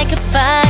like a fire.